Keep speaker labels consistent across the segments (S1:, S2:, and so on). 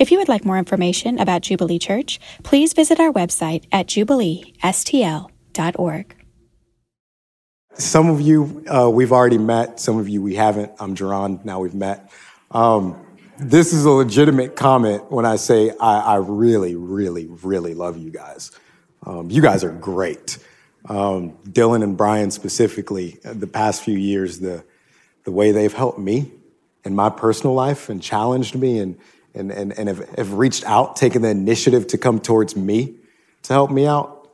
S1: If you would like more information about Jubilee Church, please visit our website at jubileestl.org.
S2: Some of you uh, we've already met, some of you we haven't. I'm Jerron, now we've met. Um, this is a legitimate comment when I say I, I really, really, really love you guys. Um, you guys are great. Um, Dylan and Brian specifically, uh, the past few years, the, the way they've helped me in my personal life and challenged me and, and, and, and have, have reached out, taken the initiative to come towards me to help me out,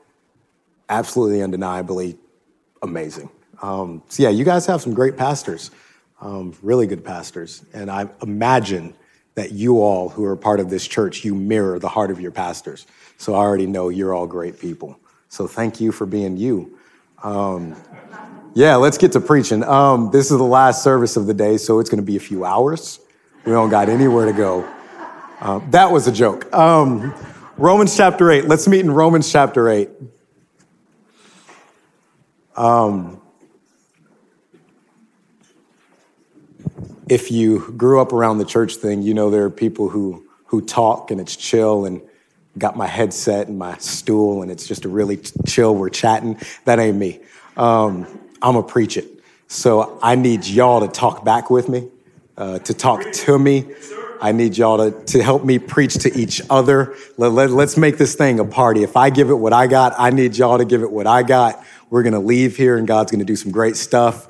S2: absolutely undeniably amazing. Um, so, yeah, you guys have some great pastors, um, really good pastors. And I imagine that you all who are part of this church, you mirror the heart of your pastors. So I already know you're all great people. So thank you for being you. Um, yeah, let's get to preaching. Um, this is the last service of the day, so it's going to be a few hours. We don't got anywhere to go. Uh, that was a joke. Um, Romans chapter 8. Let's meet in Romans chapter 8. Um, if you grew up around the church thing, you know there are people who who talk and it's chill and got my headset and my stool and it's just a really chill. We're chatting. That ain't me. Um, I'm a preach it. So I need y'all to talk back with me, uh, to talk to me. I need y'all to, to help me preach to each other. Let, let, let's make this thing a party. If I give it what I got, I need y'all to give it what I got. We're going to leave here and God's going to do some great stuff.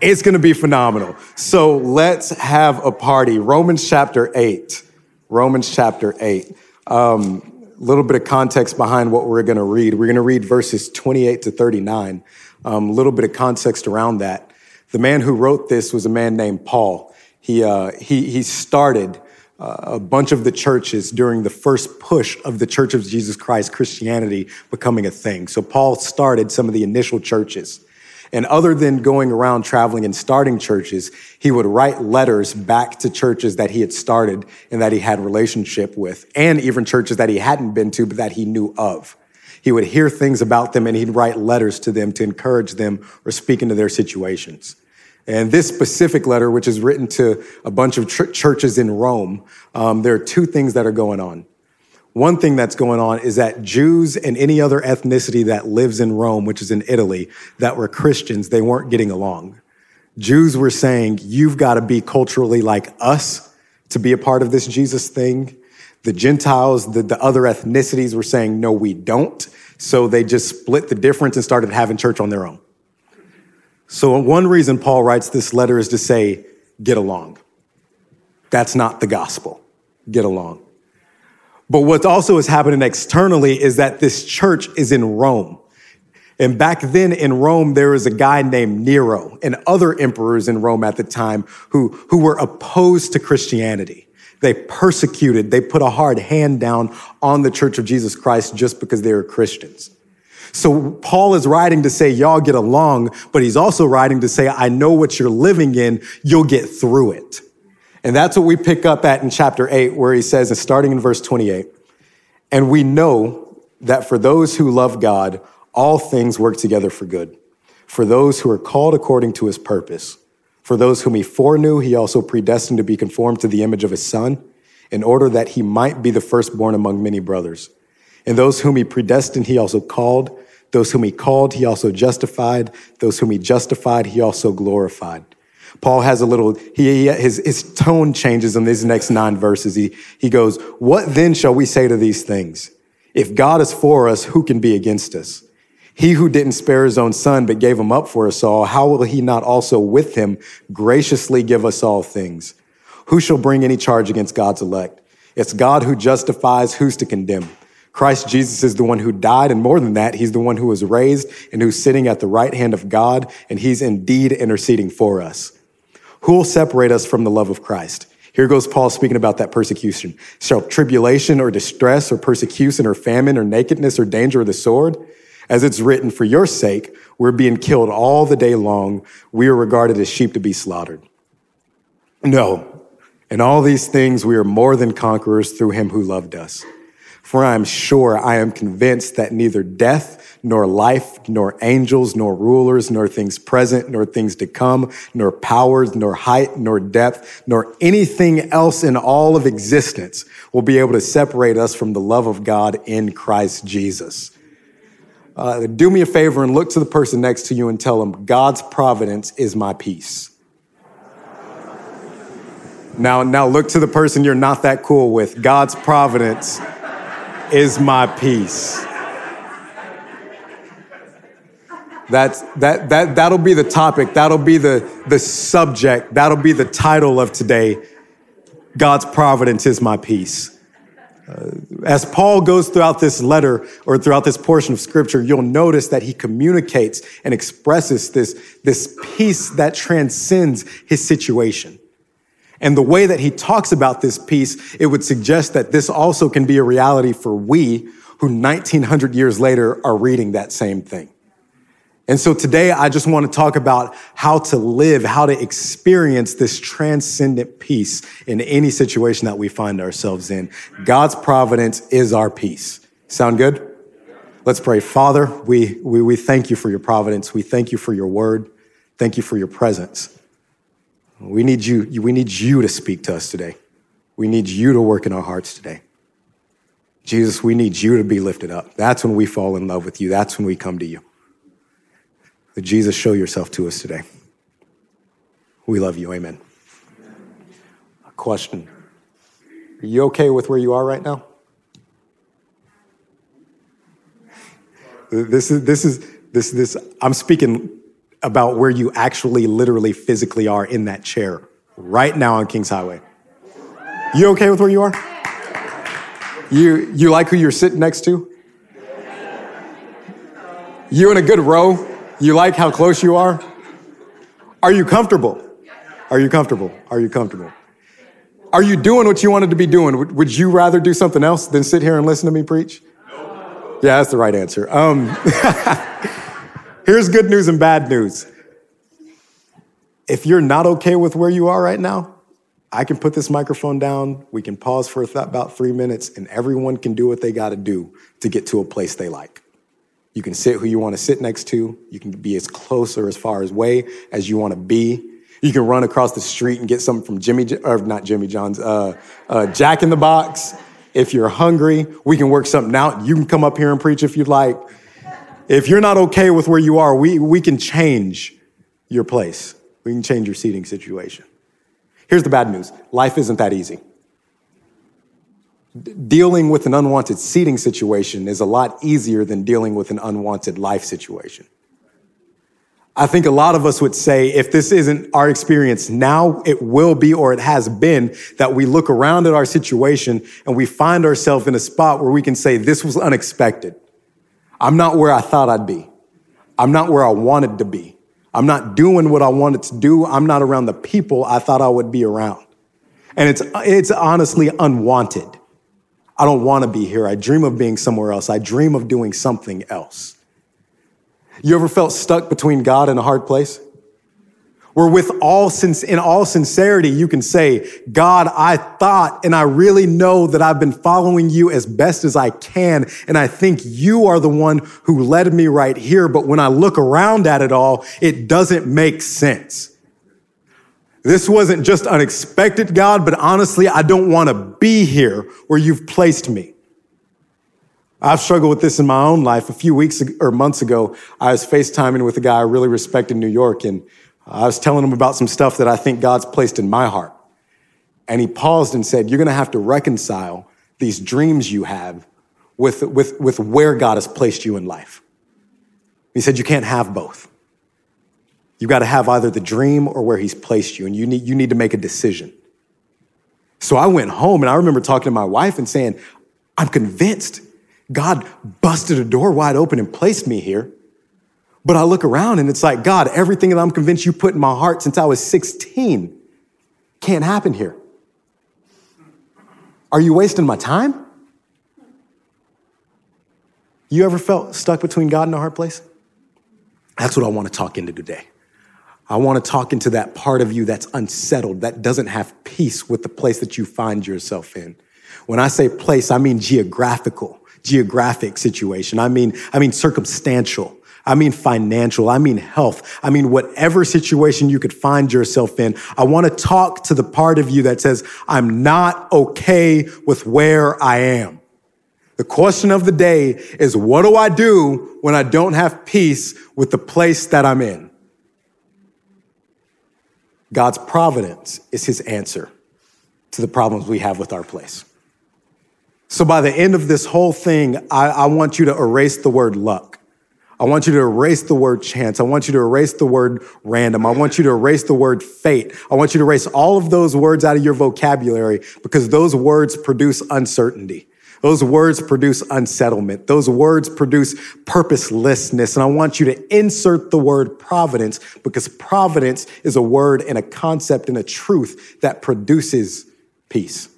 S2: It's going to be phenomenal. So let's have a party. Romans chapter 8. Romans chapter 8. A um, little bit of context behind what we're going to read. We're going to read verses 28 to 39. A um, little bit of context around that. The man who wrote this was a man named Paul. He, uh, he, he started uh, a bunch of the churches during the first push of the Church of Jesus Christ, Christianity becoming a thing. So Paul started some of the initial churches. And other than going around traveling and starting churches, he would write letters back to churches that he had started and that he had relationship with, and even churches that he hadn't been to, but that he knew of. He would hear things about them and he'd write letters to them to encourage them or speak into their situations. And this specific letter, which is written to a bunch of ch- churches in Rome, um, there are two things that are going on. One thing that's going on is that Jews and any other ethnicity that lives in Rome, which is in Italy, that were Christians, they weren't getting along. Jews were saying, you've got to be culturally like us to be a part of this Jesus thing. The Gentiles, the, the other ethnicities were saying, no, we don't. So they just split the difference and started having church on their own. So one reason Paul writes this letter is to say, get along. That's not the gospel. Get along. But what also is happening externally is that this church is in Rome. And back then in Rome, there was a guy named Nero and other emperors in Rome at the time who, who were opposed to Christianity. They persecuted, they put a hard hand down on the church of Jesus Christ just because they were Christians. So Paul is writing to say, y'all get along, but he's also writing to say, I know what you're living in, you'll get through it. And that's what we pick up at in chapter 8, where he says, starting in verse 28, and we know that for those who love God, all things work together for good, for those who are called according to his purpose. For those whom he foreknew, he also predestined to be conformed to the image of his son, in order that he might be the firstborn among many brothers. And those whom he predestined, he also called. Those whom he called, he also justified. Those whom he justified, he also glorified. Paul has a little, he, his, his tone changes in these next nine verses. He, he goes, What then shall we say to these things? If God is for us, who can be against us? He who didn't spare his own son, but gave him up for us all, how will he not also with him graciously give us all things? Who shall bring any charge against God's elect? It's God who justifies, who's to condemn? Christ Jesus is the one who died, and more than that, he's the one who was raised and who's sitting at the right hand of God, and he's indeed interceding for us. Who will separate us from the love of Christ? Here goes Paul speaking about that persecution. Shall tribulation or distress or persecution or famine or nakedness or danger or the sword? As it's written, for your sake, we're being killed all the day long. We are regarded as sheep to be slaughtered. No, in all these things, we are more than conquerors through him who loved us. For I am sure, I am convinced that neither death, nor life, nor angels, nor rulers, nor things present, nor things to come, nor powers, nor height, nor depth, nor anything else in all of existence will be able to separate us from the love of God in Christ Jesus. Uh, do me a favor and look to the person next to you and tell them, God's providence is my peace. Now, now look to the person you're not that cool with. God's providence is my peace. That's, that, that, that'll be the topic. That'll be the, the subject. That'll be the title of today. God's providence is my peace. Uh, as Paul goes throughout this letter or throughout this portion of scripture, you'll notice that he communicates and expresses this, this peace that transcends his situation. And the way that he talks about this peace, it would suggest that this also can be a reality for we who 1900 years later are reading that same thing. And so today I just want to talk about how to live, how to experience this transcendent peace in any situation that we find ourselves in. God's providence is our peace. Sound good? Let's pray. Father, we, we, we thank you for your providence. We thank you for your word. Thank you for your presence. We need you, we need you to speak to us today. We need you to work in our hearts today. Jesus, we need you to be lifted up. That's when we fall in love with you. That's when we come to you. But Jesus, show yourself to us today. We love you. Amen. A question Are you okay with where you are right now? This is, this is, this, this, I'm speaking about where you actually, literally, physically are in that chair right now on Kings Highway. You okay with where you are? You, you like who you're sitting next to? You in a good row? You like how close you are? Are you comfortable? Are you comfortable? Are you comfortable? Are you doing what you wanted to be doing? Would you rather do something else than sit here and listen to me preach? Yeah, that's the right answer. Um, Here's good news and bad news. If you're not okay with where you are right now, I can put this microphone down. We can pause for about three minutes, and everyone can do what they got to do to get to a place they like. You can sit who you want to sit next to. You can be as close or as far away as you want to be. You can run across the street and get something from Jimmy, or not Jimmy John's, uh, uh, Jack in the Box. If you're hungry, we can work something out. You can come up here and preach if you'd like. If you're not okay with where you are, we, we can change your place. We can change your seating situation. Here's the bad news life isn't that easy. Dealing with an unwanted seating situation is a lot easier than dealing with an unwanted life situation. I think a lot of us would say if this isn't our experience now, it will be or it has been that we look around at our situation and we find ourselves in a spot where we can say, This was unexpected. I'm not where I thought I'd be. I'm not where I wanted to be. I'm not doing what I wanted to do. I'm not around the people I thought I would be around. And it's, it's honestly unwanted. I don't want to be here. I dream of being somewhere else. I dream of doing something else. You ever felt stuck between God and a hard place? Where with all in all sincerity you can say, God, I thought and I really know that I've been following you as best as I can. And I think you are the one who led me right here. But when I look around at it all, it doesn't make sense. This wasn't just unexpected, God, but honestly, I don't want to be here where you've placed me. I've struggled with this in my own life. A few weeks or months ago, I was FaceTiming with a guy I really respect in New York, and I was telling him about some stuff that I think God's placed in my heart. And he paused and said, You're going to have to reconcile these dreams you have with, with, with where God has placed you in life. He said, You can't have both. You've got to have either the dream or where he's placed you, and you need, you need to make a decision. So I went home and I remember talking to my wife and saying, I'm convinced God busted a door wide open and placed me here. But I look around and it's like, God, everything that I'm convinced you put in my heart since I was 16 can't happen here. Are you wasting my time? You ever felt stuck between God and a hard place? That's what I want to talk into today. I want to talk into that part of you that's unsettled, that doesn't have peace with the place that you find yourself in. When I say place, I mean geographical, geographic situation. I mean, I mean circumstantial. I mean financial. I mean health. I mean whatever situation you could find yourself in. I want to talk to the part of you that says, I'm not okay with where I am. The question of the day is, what do I do when I don't have peace with the place that I'm in? God's providence is his answer to the problems we have with our place. So by the end of this whole thing, I, I, want you to erase the word luck. I want you to erase the word chance. I want you to erase the word random. I want you to erase the word fate. I want you to erase all of those words out of your vocabulary because those words produce uncertainty. Those words produce unsettlement. Those words produce purposelessness. And I want you to insert the word providence because providence is a word and a concept and a truth that produces peace.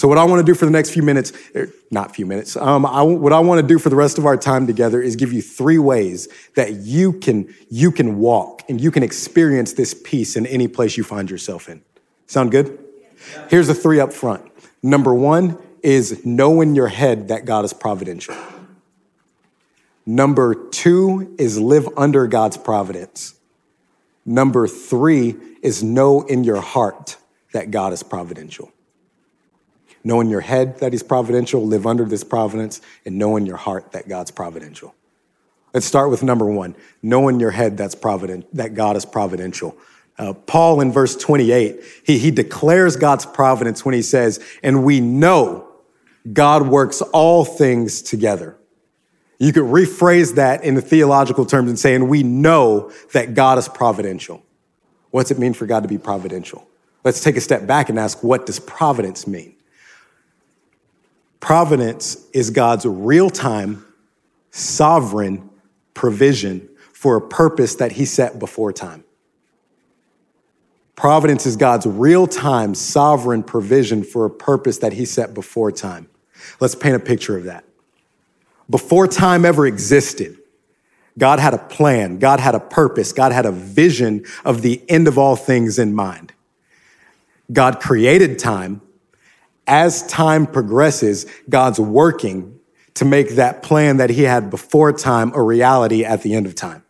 S2: So, what I want to do for the next few minutes, er, not few minutes, um, I, what I want to do for the rest of our time together is give you three ways that you can, you can walk and you can experience this peace in any place you find yourself in. Sound good? Here's the three up front. Number one, is know in your head that God is providential. Number two is live under God's providence. Number three is know in your heart that God is providential. Know in your head that He's providential, live under this providence, and know in your heart that God's providential. Let's start with number one. Know in your head that's provident, that God is providential. Uh, Paul in verse 28, he, he declares God's providence when he says, and we know God works all things together. You could rephrase that in the theological terms and saying, we know that God is providential. What's it mean for God to be providential? Let's take a step back and ask, what does providence mean? Providence is God's real time, sovereign provision for a purpose that he set before time. Providence is God's real time, sovereign provision for a purpose that he set before time. Let's paint a picture of that. Before time ever existed, God had a plan, God had a purpose, God had a vision of the end of all things in mind. God created time. As time progresses, God's working to make that plan that he had before time a reality at the end of time.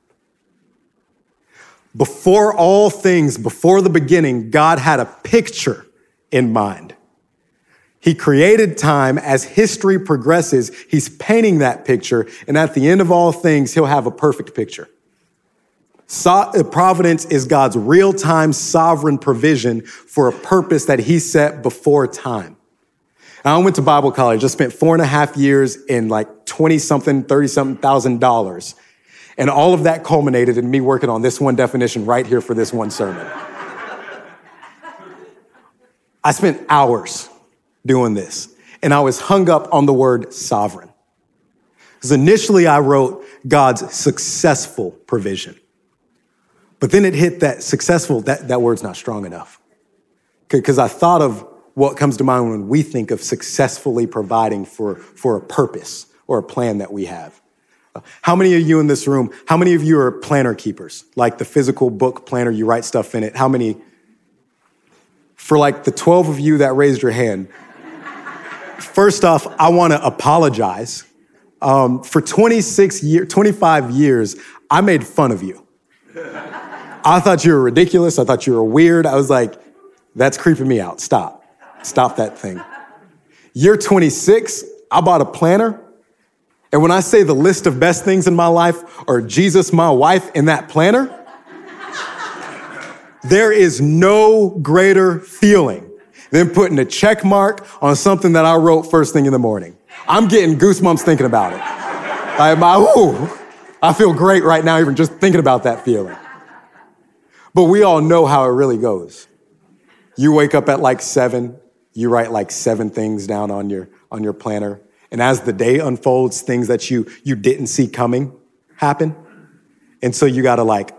S2: Before all things, before the beginning, God had a picture in mind. He created time as history progresses. He's painting that picture. And at the end of all things, he'll have a perfect picture. So, uh, providence is God's real time sovereign provision for a purpose that he set before time. I went to Bible college. I spent four and a half years in like 20 something, 30 something thousand dollars. And all of that culminated in me working on this one definition right here for this one sermon. I spent hours doing this, and I was hung up on the word sovereign. Because initially I wrote God's successful provision. But then it hit that successful, that, that word's not strong enough. Because I thought of what comes to mind when we think of successfully providing for, for a purpose or a plan that we have. How many of you in this room, how many of you are planner keepers? Like the physical book planner, you write stuff in it. How many? For like the 12 of you that raised your hand, first off, I want to apologize. Um, for 26 years, 25 years, I made fun of you. I thought you were ridiculous. I thought you were weird. I was like, that's creeping me out. Stop. Stop that thing. You're 26. I bought a planner. And when I say the list of best things in my life are Jesus, my wife, and that planner, there is no greater feeling than putting a check mark on something that I wrote first thing in the morning. I'm getting goosebumps thinking about it. I, my, ooh, I feel great right now, even just thinking about that feeling. But we all know how it really goes. You wake up at like seven, you write like seven things down on your, on your planner. And as the day unfolds, things that you, you didn't see coming happen. And so you got to like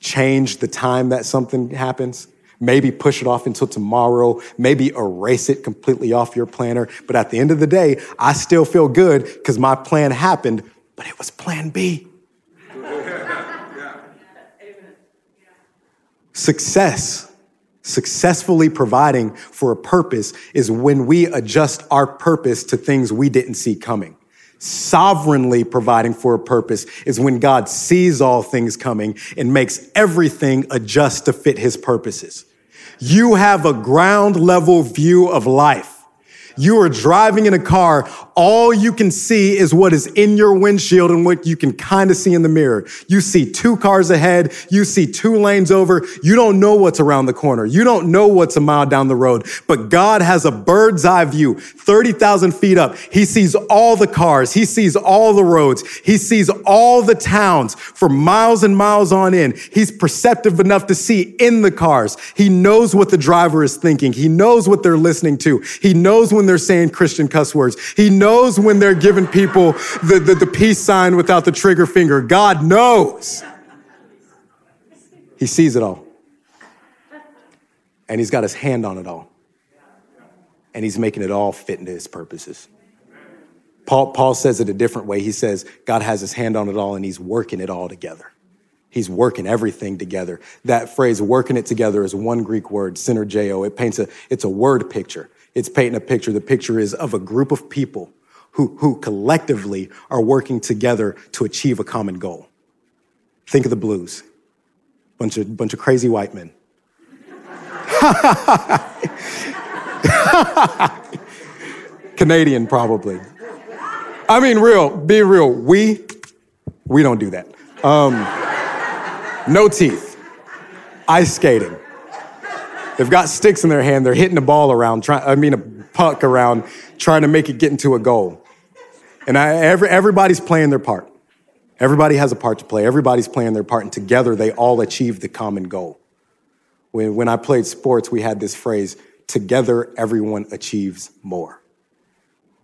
S2: change the time that something happens. Maybe push it off until tomorrow. Maybe erase it completely off your planner. But at the end of the day, I still feel good because my plan happened, but it was plan B. Success Successfully providing for a purpose is when we adjust our purpose to things we didn't see coming. Sovereignly providing for a purpose is when God sees all things coming and makes everything adjust to fit his purposes. You have a ground level view of life. You are driving in a car. All you can see is what is in your windshield and what you can kind of see in the mirror. You see two cars ahead. You see two lanes over. You don't know what's around the corner. You don't know what's a mile down the road, but God has a bird's eye view, 30,000 feet up. He sees all the cars. He sees all the roads. He sees all the towns for miles and miles on in. He's perceptive enough to see in the cars. He knows what the driver is thinking. He knows what they're listening to. He knows when they're saying Christian cuss words. He knows when they're giving people the, the, the peace sign without the trigger finger. God knows. He sees it all. And he's got his hand on it all. And he's making it all fit into his purposes. Paul, Paul says it a different way. He says God has his hand on it all and he's working it all together. He's working everything together. That phrase, working it together, is one Greek word, synergeo. It paints a, it's a word picture. It's painting a picture. The picture is of a group of people who, who collectively are working together to achieve a common goal. Think of the blues. Bunch of, bunch of crazy white men. Canadian, probably. I mean, real, be real. We, we don't do that. Um, no teeth. Ice skating. They've got sticks in their hand. They're hitting a ball around, try, I mean, a puck around, trying to make it get into a goal. And I, every, everybody's playing their part. Everybody has a part to play. Everybody's playing their part, and together they all achieve the common goal. When, when I played sports, we had this phrase together everyone achieves more.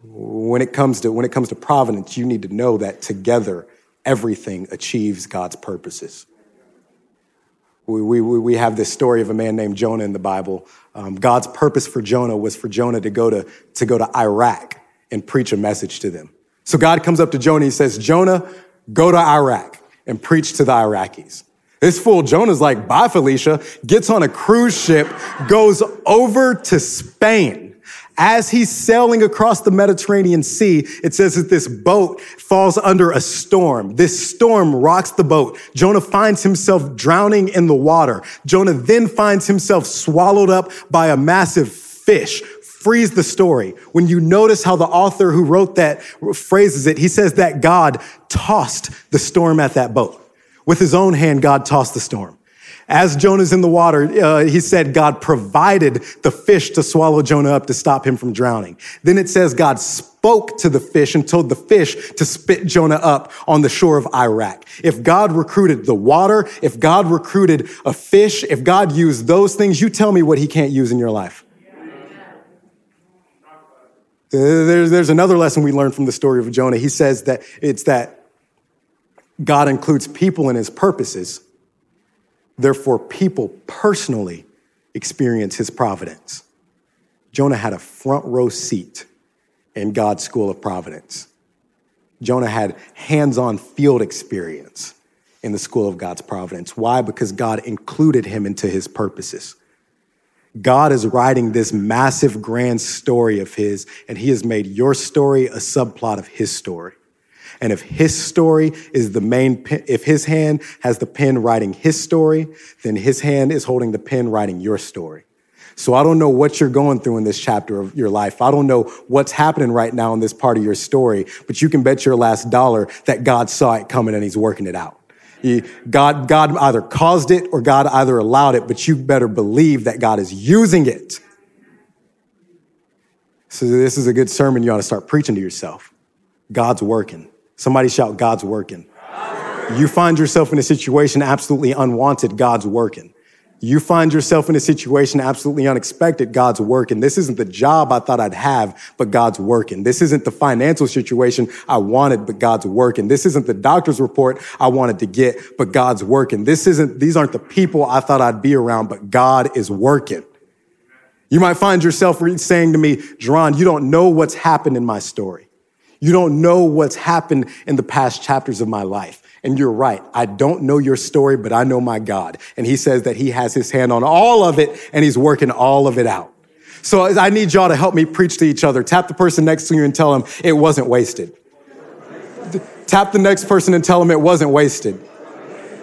S2: When it, comes to, when it comes to providence, you need to know that together everything achieves God's purposes. We, we, we have this story of a man named Jonah in the Bible. Um, God's purpose for Jonah was for Jonah to go to, to go to Iraq and preach a message to them. So God comes up to Jonah. He says, Jonah, go to Iraq and preach to the Iraqis. This fool Jonah's like, bye, Felicia, gets on a cruise ship, goes over to Spain as he's sailing across the Mediterranean Sea, it says that this boat falls under a storm. This storm rocks the boat. Jonah finds himself drowning in the water. Jonah then finds himself swallowed up by a massive fish. Freeze the story. When you notice how the author who wrote that phrases it, he says that God tossed the storm at that boat. With his own hand, God tossed the storm. As Jonah's in the water, uh, he said God provided the fish to swallow Jonah up to stop him from drowning. Then it says God spoke to the fish and told the fish to spit Jonah up on the shore of Iraq. If God recruited the water, if God recruited a fish, if God used those things, you tell me what he can't use in your life. There's, there's another lesson we learned from the story of Jonah. He says that it's that God includes people in his purposes Therefore, people personally experience his providence. Jonah had a front row seat in God's school of providence. Jonah had hands on field experience in the school of God's providence. Why? Because God included him into his purposes. God is writing this massive, grand story of his, and he has made your story a subplot of his story. And if his story is the main, pen, if his hand has the pen writing his story, then his hand is holding the pen writing your story. So I don't know what you're going through in this chapter of your life. I don't know what's happening right now in this part of your story, but you can bet your last dollar that God saw it coming and he's working it out. God, God either caused it or God either allowed it, but you better believe that God is using it. So this is a good sermon you ought to start preaching to yourself. God's working. Somebody shout, God's working. You find yourself in a situation absolutely unwanted, God's working. You find yourself in a situation absolutely unexpected, God's working. This isn't the job I thought I'd have, but God's working. This isn't the financial situation I wanted, but God's working. This isn't the doctor's report I wanted to get, but God's working. This isn't, these aren't the people I thought I'd be around, but God is working. You might find yourself saying to me, Jerron, you don't know what's happened in my story. You don't know what's happened in the past chapters of my life. And you're right. I don't know your story, but I know my God. And he says that he has his hand on all of it and he's working all of it out. So I need y'all to help me preach to each other. Tap the person next to you and tell them it wasn't wasted. Tap the next person and tell them it wasn't wasted.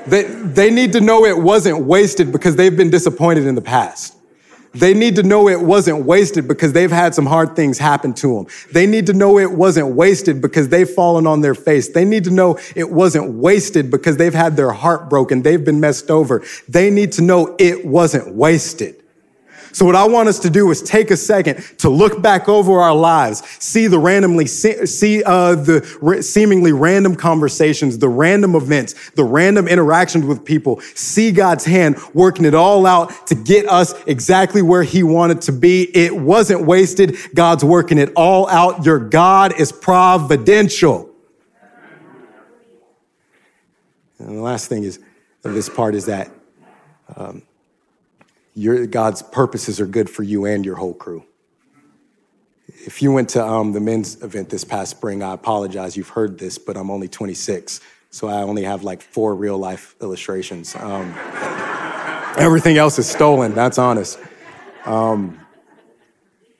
S2: They, they need to know it wasn't wasted because they've been disappointed in the past. They need to know it wasn't wasted because they've had some hard things happen to them. They need to know it wasn't wasted because they've fallen on their face. They need to know it wasn't wasted because they've had their heart broken. They've been messed over. They need to know it wasn't wasted. So what I want us to do is take a second to look back over our lives, see the randomly, see uh, the seemingly random conversations, the random events, the random interactions with people, see God's hand working it all out to get us exactly where he wanted to be. It wasn't wasted. God's working it all out. Your God is providential. And the last thing is, of this part is that um, your God's purposes are good for you and your whole crew. If you went to um, the men's event this past spring, I apologize. You've heard this, but I'm only 26, so I only have like four real life illustrations. Um, everything else is stolen. That's honest. Um,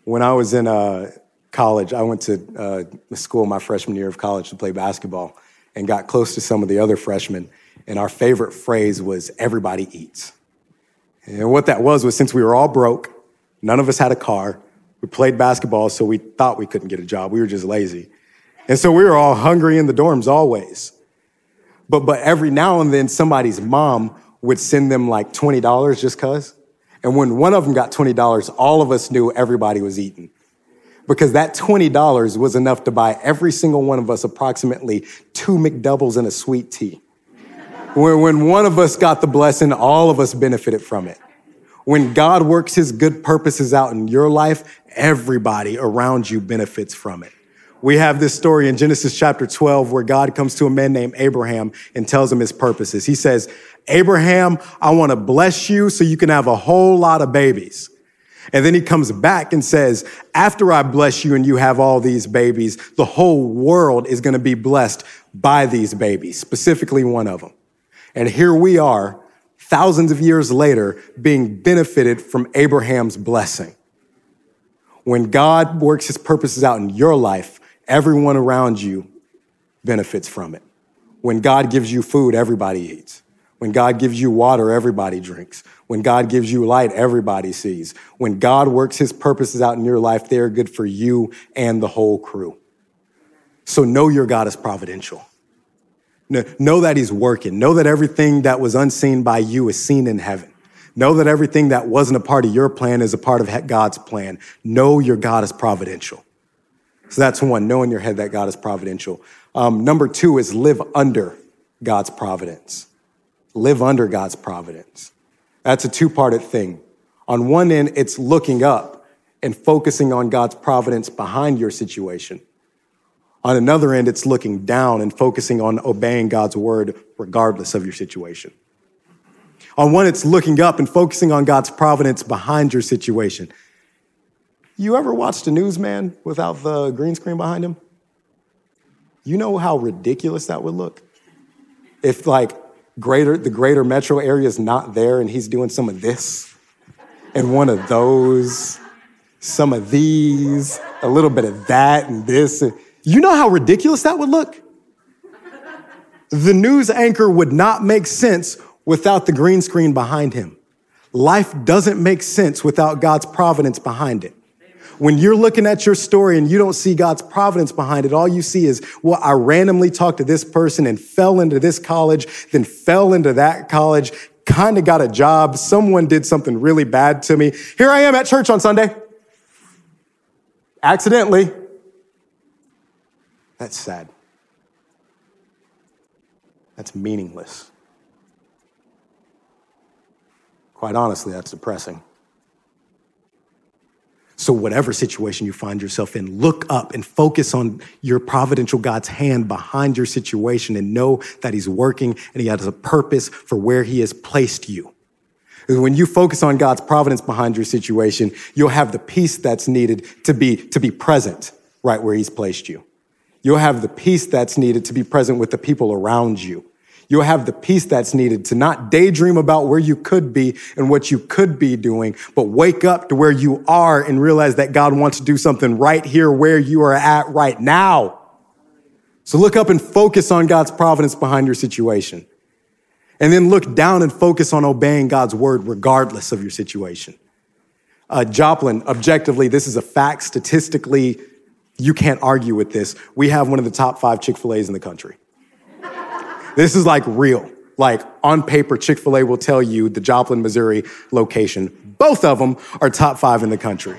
S2: when I was in uh, college, I went to uh, school my freshman year of college to play basketball, and got close to some of the other freshmen. And our favorite phrase was "Everybody eats." And what that was was since we were all broke, none of us had a car, we played basketball, so we thought we couldn't get a job. We were just lazy. And so we were all hungry in the dorms always. But, but every now and then somebody's mom would send them like $20 just cuz. And when one of them got $20, all of us knew everybody was eating. Because that $20 was enough to buy every single one of us approximately two McDoubles and a sweet tea. When, when one of us got the blessing, all of us benefited from it. When God works his good purposes out in your life, everybody around you benefits from it. We have this story in Genesis chapter 12 where God comes to a man named Abraham and tells him his purposes. He says, Abraham, I want to bless you so you can have a whole lot of babies. And then he comes back and says, after I bless you and you have all these babies, the whole world is going to be blessed by these babies, specifically one of them. And here we are, thousands of years later, being benefited from Abraham's blessing. When God works his purposes out in your life, everyone around you benefits from it. When God gives you food, everybody eats. When God gives you water, everybody drinks. When God gives you light, everybody sees. When God works his purposes out in your life, they are good for you and the whole crew. So know your God is providential. Know that he's working. Know that everything that was unseen by you is seen in heaven. Know that everything that wasn't a part of your plan is a part of God's plan. Know your God is providential. So that's one, know in your head that God is providential. Um, number two is live under God's providence. Live under God's providence. That's a two parted thing. On one end, it's looking up and focusing on God's providence behind your situation. On another end, it's looking down and focusing on obeying God's word regardless of your situation. On one, it's looking up and focusing on God's providence behind your situation. You ever watched a newsman without the green screen behind him? You know how ridiculous that would look? If like greater the greater metro area is not there and he's doing some of this and one of those, some of these, a little bit of that and this. You know how ridiculous that would look? The news anchor would not make sense without the green screen behind him. Life doesn't make sense without God's providence behind it. When you're looking at your story and you don't see God's providence behind it, all you see is, well, I randomly talked to this person and fell into this college, then fell into that college, kind of got a job. Someone did something really bad to me. Here I am at church on Sunday. Accidentally. That's sad. That's meaningless. Quite honestly, that's depressing. So, whatever situation you find yourself in, look up and focus on your providential God's hand behind your situation and know that He's working and He has a purpose for where He has placed you. When you focus on God's providence behind your situation, you'll have the peace that's needed to be, to be present right where He's placed you. You'll have the peace that's needed to be present with the people around you. You'll have the peace that's needed to not daydream about where you could be and what you could be doing, but wake up to where you are and realize that God wants to do something right here where you are at right now. So look up and focus on God's providence behind your situation. And then look down and focus on obeying God's word regardless of your situation. Uh, Joplin, objectively, this is a fact. Statistically, you can't argue with this. We have one of the top five Chick fil A's in the country. this is like real. Like on paper, Chick fil A will tell you the Joplin, Missouri location. Both of them are top five in the country.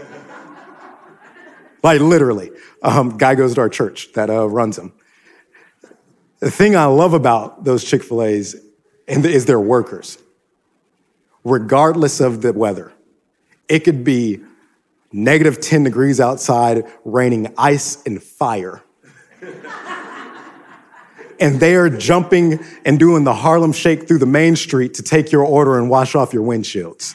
S2: like literally. Um, guy goes to our church that uh, runs them. The thing I love about those Chick fil A's is their workers, regardless of the weather. It could be negative 10 degrees outside, raining ice and fire. and they are jumping and doing the Harlem Shake through the main street to take your order and wash off your windshields.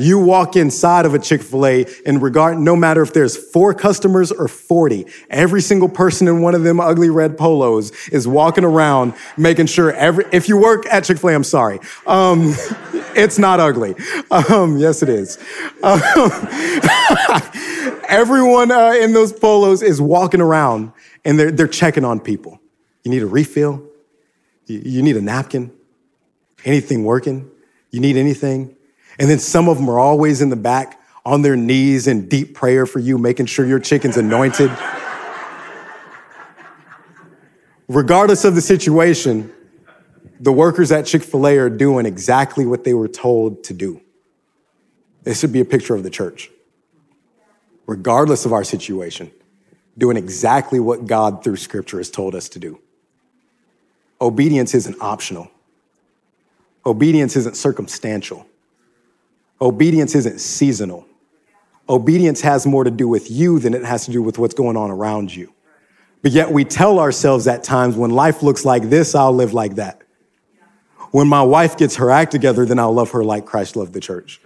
S2: You walk inside of a Chick fil A and regard, no matter if there's four customers or 40, every single person in one of them ugly red polos is walking around making sure every, if you work at Chick fil A, I'm sorry. Um, it's not ugly. Um, yes, it is. Um, everyone uh, in those polos is walking around and they're, they're checking on people. You need a refill? You, you need a napkin? Anything working? You need anything? And then some of them are always in the back on their knees in deep prayer for you, making sure your chicken's anointed. Regardless of the situation, the workers at Chick fil A are doing exactly what they were told to do. This should be a picture of the church. Regardless of our situation, doing exactly what God through scripture has told us to do. Obedience isn't optional, obedience isn't circumstantial. Obedience isn't seasonal. Obedience has more to do with you than it has to do with what's going on around you. But yet we tell ourselves at times when life looks like this, I'll live like that. When my wife gets her act together, then I'll love her like Christ loved the church.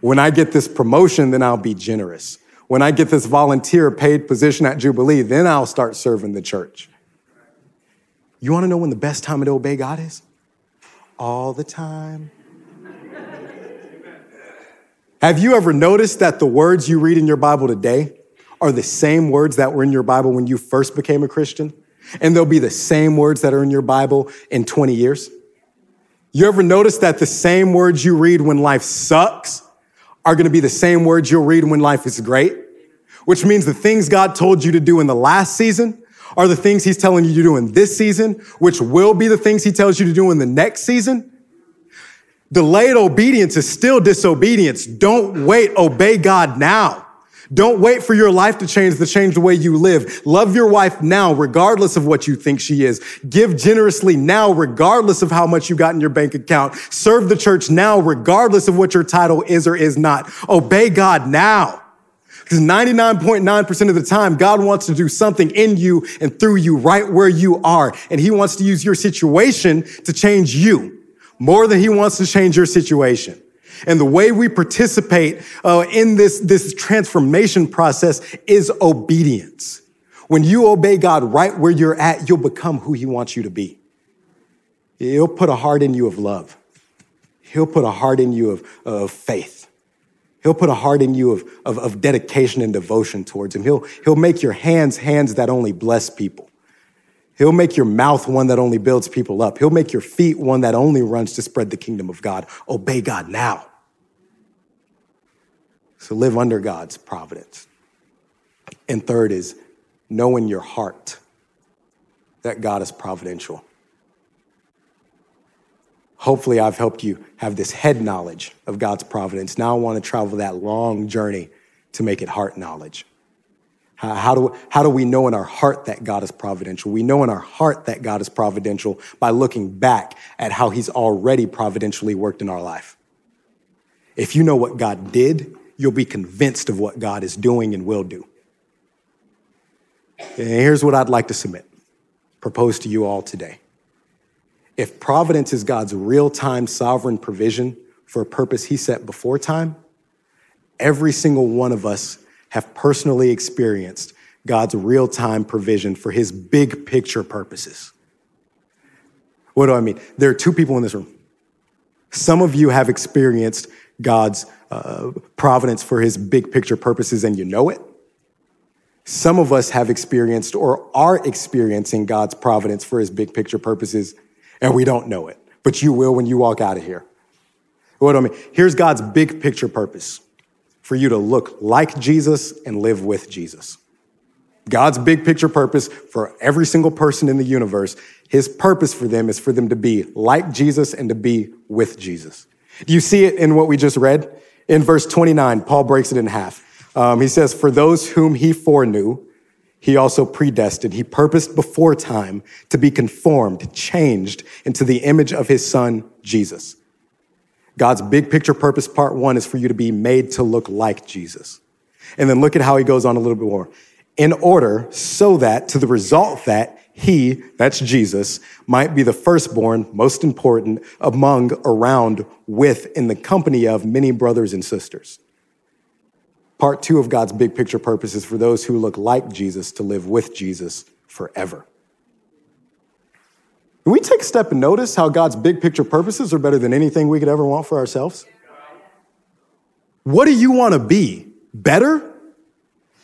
S2: When I get this promotion, then I'll be generous. When I get this volunteer paid position at Jubilee, then I'll start serving the church. You want to know when the best time to obey God is? All the time. Have you ever noticed that the words you read in your Bible today are the same words that were in your Bible when you first became a Christian? And they'll be the same words that are in your Bible in 20 years? You ever notice that the same words you read when life sucks are to be the same words you'll read when life is great? Which means the things God told you to do in the last season are the things he's telling you to do in this season, which will be the things he tells you to do in the next season. Delayed obedience is still disobedience. Don't wait. Obey God now. Don't wait for your life to change to change the way you live. Love your wife now, regardless of what you think she is. Give generously now, regardless of how much you got in your bank account. Serve the church now, regardless of what your title is or is not. Obey God now. Because 99.9% of the time, God wants to do something in you and through you right where you are. And he wants to use your situation to change you more than he wants to change your situation. And the way we participate uh, in this, this transformation process is obedience. When you obey God right where you're at, you'll become who he wants you to be. He'll put a heart in you of love. He'll put a heart in you of, of faith. He'll put a heart in you of, of, of dedication and devotion towards him. He'll, he'll make your hands hands that only bless people. He'll make your mouth one that only builds people up. He'll make your feet one that only runs to spread the kingdom of God. Obey God now. So live under God's providence. And third is know in your heart that God is providential. Hopefully, I've helped you have this head knowledge of God's providence. Now I want to travel that long journey to make it heart knowledge. How do, how do we know in our heart that God is providential? We know in our heart that God is providential by looking back at how he's already providentially worked in our life. If you know what God did, you'll be convinced of what God is doing and will do. And here's what I'd like to submit, propose to you all today. If providence is God's real time sovereign provision for a purpose he set before time, every single one of us have personally experienced God's real time provision for his big picture purposes. What do I mean? There are two people in this room. Some of you have experienced God's uh, providence for his big picture purposes and you know it. Some of us have experienced or are experiencing God's providence for his big picture purposes and we don't know it, but you will when you walk out of here. What do I mean? Here's God's big picture purpose for you to look like Jesus and live with Jesus. God's big picture purpose for every single person in the universe, his purpose for them is for them to be like Jesus and to be with Jesus. Do you see it in what we just read? In verse 29, Paul breaks it in half. Um, he says, For those whom he foreknew, he also predestined. He purposed before time to be conformed, changed into the image of his son, Jesus. God's big picture purpose, part one, is for you to be made to look like Jesus. And then look at how he goes on a little bit more. In order so that to the result that he, that's Jesus, might be the firstborn, most important, among, around, with, in the company of many brothers and sisters. Part two of God's big picture purpose is for those who look like Jesus to live with Jesus forever. Can we take a step and notice how God's big picture purposes are better than anything we could ever want for ourselves? What do you want to be? Better?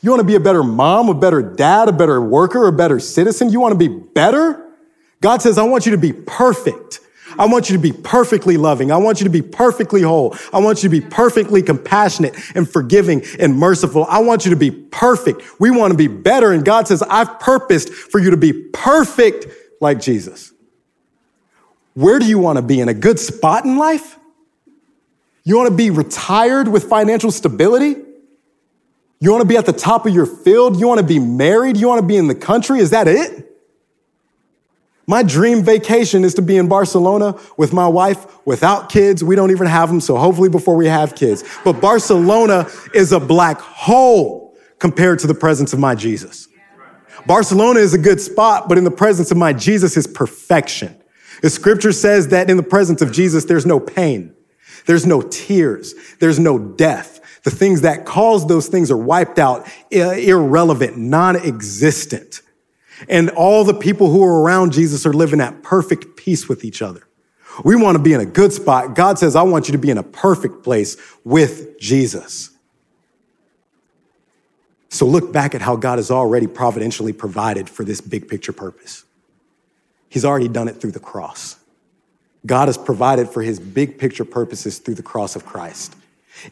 S2: You want to be a better mom, a better dad, a better worker, a better citizen? You want to be better? God says, I want you to be perfect. I want you to be perfectly loving. I want you to be perfectly whole. I want you to be perfectly compassionate and forgiving and merciful. I want you to be perfect. We want to be better. And God says, I've purposed for you to be perfect like Jesus. Where do you want to be? In a good spot in life? You want to be retired with financial stability? You want to be at the top of your field? You want to be married? You want to be in the country? Is that it? My dream vacation is to be in Barcelona with my wife without kids. We don't even have them, so hopefully before we have kids. But Barcelona is a black hole compared to the presence of my Jesus. Barcelona is a good spot, but in the presence of my Jesus is perfection. The scripture says that in the presence of Jesus, there's no pain. There's no tears. There's no death. The things that cause those things are wiped out, irrelevant, non-existent. And all the people who are around Jesus are living at perfect peace with each other. We want to be in a good spot. God says, I want you to be in a perfect place with Jesus. So look back at how God has already providentially provided for this big picture purpose. He's already done it through the cross. God has provided for his big picture purposes through the cross of Christ.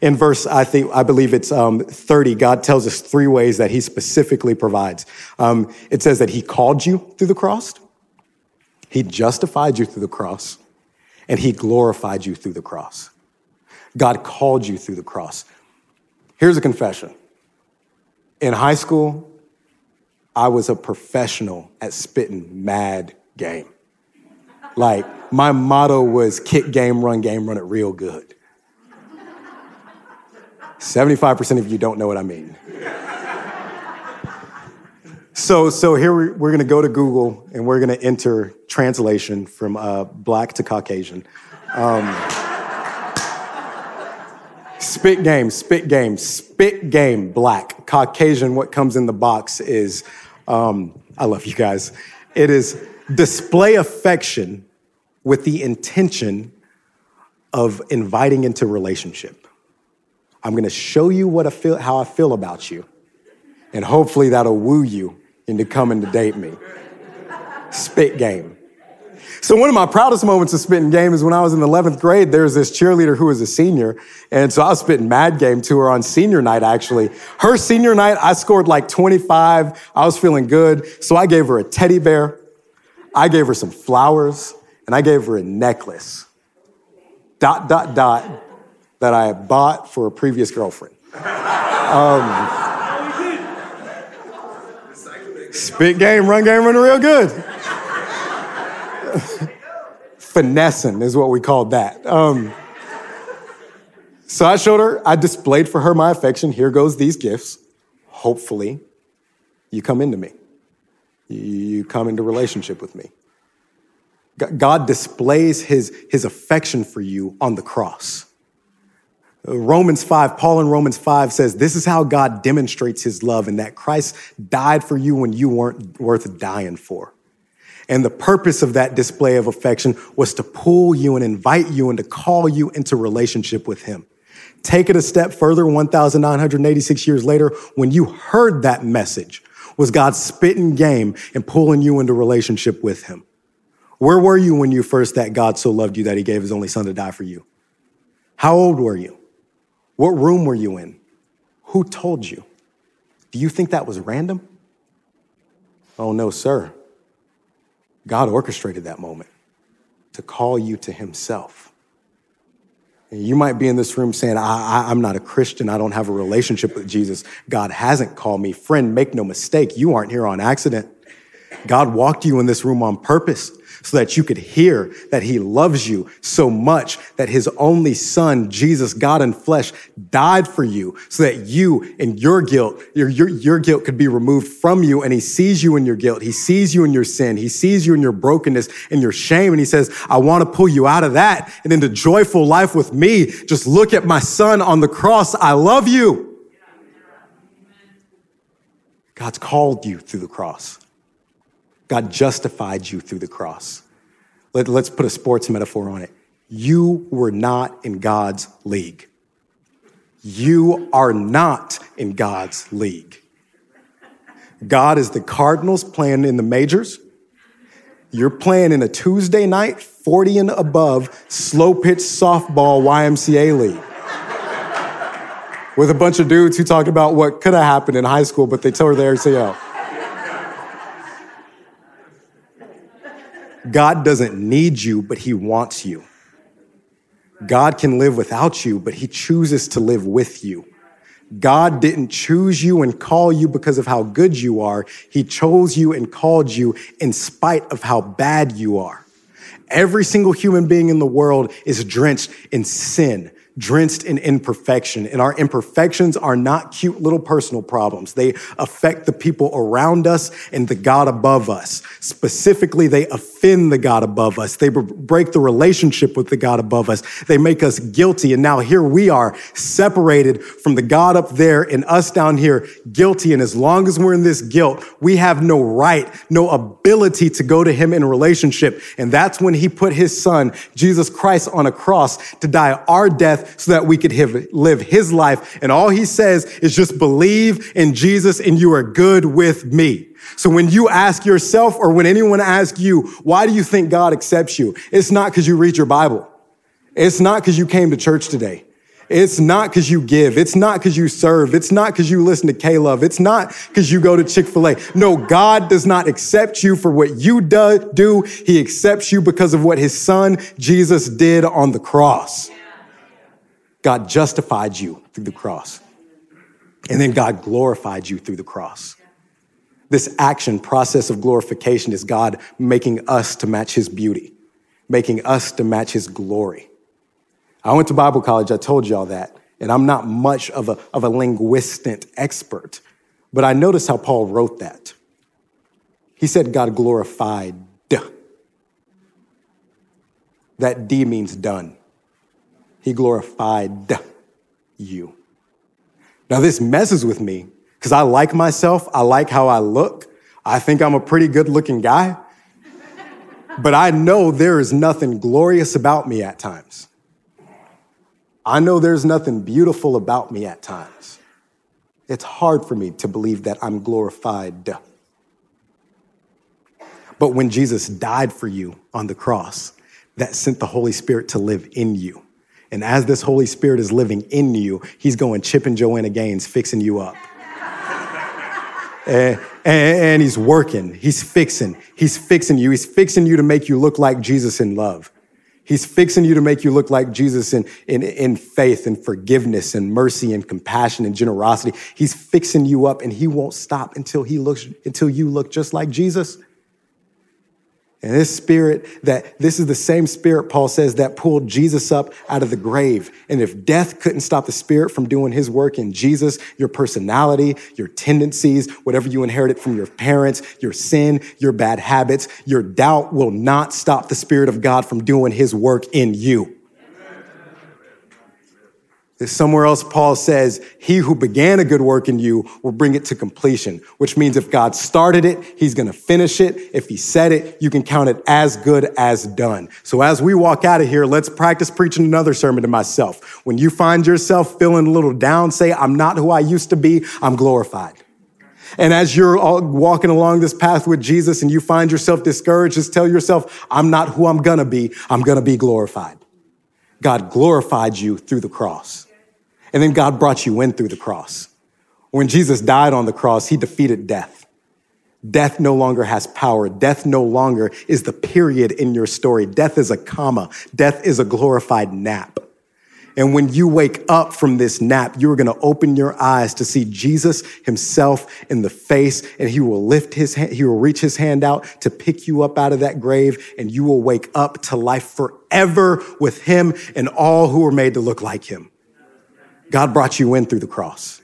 S2: In verse, I think, I believe it's um, 30, God tells us three ways that he specifically provides. Um, it says that he called you through the cross, he justified you through the cross, and he glorified you through the cross. God called you through the cross. Here's a confession. In high school, I was a professional at spitting mad game. Like, my motto was kick game, run game, run it real good. 75% of you don't know what I mean. So, so here we're, we're going to go to Google and we're going to enter translation from uh, black to Caucasian. Um, spit game, spit game, spit game, black. Caucasian, what comes in the box is, um, I love you guys. It is display affection with the intention of inviting into relationship. I'm to show you what I feel, how I feel about you. And hopefully that'll woo you into coming to date me. Spit game. So one of my proudest moments of spitting game is when I was in 11th grade, there's this cheerleader who was a senior. And so I was spitting mad game to her on senior night, actually. Her senior night, I scored like 25. I was feeling good. So I gave her a teddy bear. I gave her some flowers and I gave her a necklace. Dot, dot, dot that I had bought for a previous girlfriend. Um, spit game, run game, running real good. Finessing is what we called that. Um, so I showed her, I displayed for her my affection. Here goes these gifts. Hopefully, you come into me. You come into relationship with me. God displays his, his affection for you on the cross. Romans 5, Paul in Romans 5 says, This is how God demonstrates his love, and that Christ died for you when you weren't worth dying for. And the purpose of that display of affection was to pull you and invite you and to call you into relationship with him. Take it a step further, 1,986 years later, when you heard that message, was God spitting game and pulling you into relationship with him? Where were you when you first that God so loved you that he gave his only son to die for you? How old were you? What room were you in? Who told you? Do you think that was random? Oh, no, sir. God orchestrated that moment to call you to himself. You might be in this room saying, I, am not a Christian. I don't have a relationship with Jesus. God hasn't called me. Friend, make no mistake. You aren't here on accident. God walked you in this room on purpose so that you could hear that he loves you so much that his only son, Jesus, God in flesh, died for you so that you and your guilt, your, your, your guilt could be removed from you. And he sees you in your guilt. He sees you in your sin. He sees you in your brokenness and your shame. And he says, I want to pull you out of that and into joyful life with me. Just look at my son on the cross. I love you. God's called you through the cross. God justified you through the cross. Let, us put a sports metaphor on it. You were not in God's league. You are not in God's league. God is the Cardinals playing in the majors. You're playing in a Tuesday night, 40 and above, slow pitch softball YMCA league with a bunch of dudes who talked about what could have happened in high school, but they tore their ACL. God doesn't need you, but he wants you. God can live without you, but he chooses to live with you. God didn't choose you and call you because of how good you are. He chose you and called you in spite of how bad you are. Every single human being in the world is drenched in sin drenched in imperfection. And our imperfections are not cute little personal problems. They affect the people around us and the God above us. Specifically, they offend the God above us. They break the relationship with the God above us. They make us guilty. And now here we are separated from the God up there and us down here guilty. And as long as we're in this guilt, we have no right, no ability to go to him in relationship. And that's when he put his son, Jesus Christ, on a cross to die our death death so that we could live his life. And all he says is just believe in Jesus and you are good with me. So when you ask yourself or when anyone asks you, why do you think God accepts you? It's not because you read your Bible. It's not because you came to church today. It's not because you give. It's not because you serve. It's not because you listen to K-Love. It's not because you go to Chick-fil-A. No, God does not accept you for what you do. He accepts you because of what his son, Jesus, did on the cross. God justified you through the cross. And then God glorified you through the cross. This action process of glorification is God making us to match his beauty, making us to match his glory. I went to Bible college, I told y'all that, and I'm not much of a, of a linguistic expert, but I noticed how Paul wrote that. He said God glorified. That D means done he glorified you. Now, this messes with me because I like myself. I like how I look. I think I'm a pretty good looking guy. but I know there is nothing glorious about me at times. I know there's nothing beautiful about me at times. It's hard for me to believe that I'm glorified. But when Jesus died for you on the cross, that sent the Holy Spirit to live in you. And as this Holy Spirit is living in you, he's going Chip and Joanna Gaines, fixing you up. and, and, and he's working. He's fixing. He's fixing you. He's fixing you to make you look like Jesus in love. He's fixing you to make you look like Jesus in, in, in faith and forgiveness and mercy and compassion and generosity. He's fixing you up and he won't stop until he looks, until you look just like Jesus. And this spirit that this is the same spirit, Paul says, that pulled Jesus up out of the grave. And if death couldn't stop the spirit from doing his work in Jesus, your personality, your tendencies, whatever you inherited from your parents, your sin, your bad habits, your doubt will not stop the spirit of God from doing his work in you. Somewhere else, Paul says, He who began a good work in you will bring it to completion, which means if God started it, He's gonna finish it. If He said it, you can count it as good as done. So as we walk out of here, let's practice preaching another sermon to myself. When you find yourself feeling a little down, say, I'm not who I used to be, I'm glorified. And as you're walking along this path with Jesus and you find yourself discouraged, just tell yourself, I'm not who I'm gonna be, I'm gonna be glorified. God glorified you through the cross. And then God brought you in through the cross. When Jesus died on the cross, he defeated death. Death no longer has power. Death no longer is the period in your story. Death is a comma. Death is a glorified nap. And when you wake up from this nap, you're going to open your eyes to see Jesus himself in the face and he will lift his hand, he will reach his hand out to pick you up out of that grave and you will wake up to life forever with him and all who are made to look like him. God brought you in through the cross.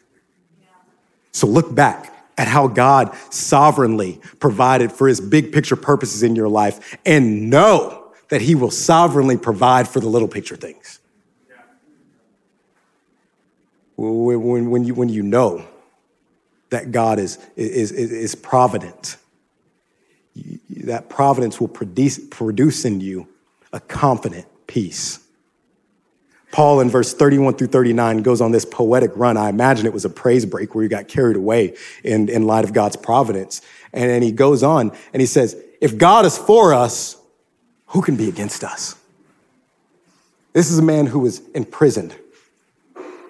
S2: So look back at how God sovereignly provided for his big picture purposes in your life and know that he will sovereignly provide for the little picture things. When, when, you, when you know that God is, is, is, is provident, that providence will produce, produce in you a confident peace. Paul in verse 31 through 39 goes on this poetic run. I imagine it was a praise break where he got carried away in, in light of God's providence. And, and he goes on and he says, If God is for us, who can be against us? This is a man who was imprisoned.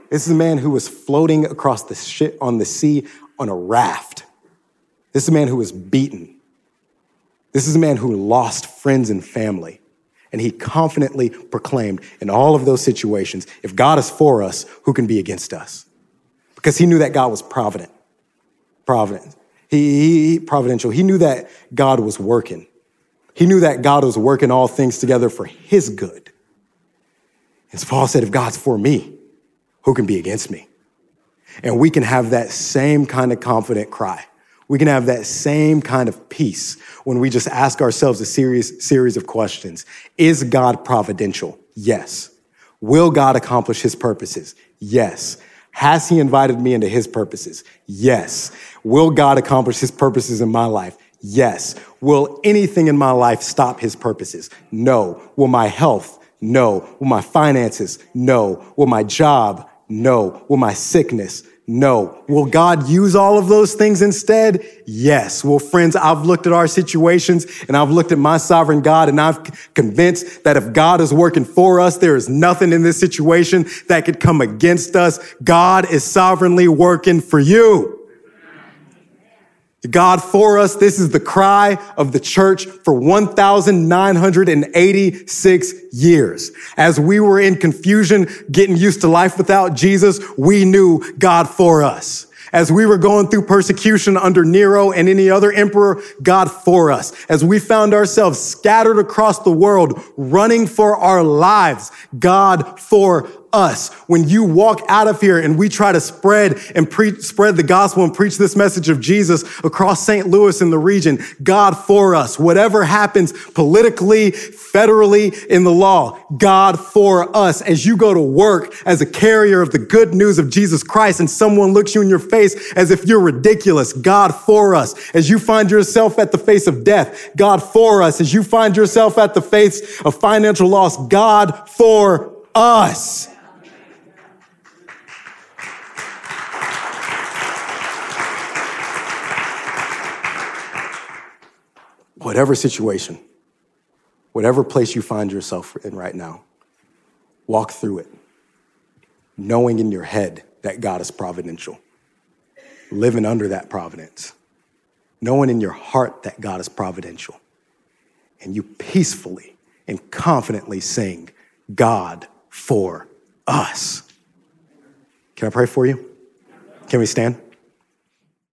S2: This is a man who was floating across the shit on the sea on a raft. This is a man who was beaten. This is a man who lost friends and family. And he confidently proclaimed in all of those situations if God is for us, who can be against us? Because he knew that God was provident. Provident. He, he, providential. He knew that God was working. He knew that God was working all things together for his good. As Paul said, if God's for me, who can be against me? And we can have that same kind of confident cry. We can have that same kind of peace when we just ask ourselves a serious series of questions. Is God providential? Yes. Will God accomplish his purposes? Yes. Has he invited me into his purposes? Yes. Will God accomplish his purposes in my life? Yes. Will anything in my life stop his purposes? No. Will my health? No. Will my finances? No. Will my job? No. Will my sickness? No. Will God use all of those things instead? Yes. Well, friends, I've looked at our situations and I've looked at my sovereign God and I've convinced that if God is working for us, there is nothing in this situation that could come against us. God is sovereignly working for you. God for us. This is the cry of the church for 1,986 years. As we were in confusion, getting used to life without Jesus, we knew God for us. As we were going through persecution under Nero and any other emperor, God for us. As we found ourselves scattered across the world, running for our lives, God for us. When you walk out of here and we try to spread and preach, spread the gospel and preach this message of Jesus across St. Louis and the region, God for us. Whatever happens politically, federally, in the law, God for us. As you go to work as a carrier of the good news of Jesus Christ and someone looks you in your face as if you're ridiculous, God for us. As you find yourself at the face of death, God for us. As you find yourself at the face of financial loss, God for us. Whatever situation, whatever place you find yourself in right now, walk through it, knowing in your head that God is providential, living under that providence, knowing in your heart that God is providential, and you peacefully and confidently sing, God for us. Can I pray for you? Can we stand?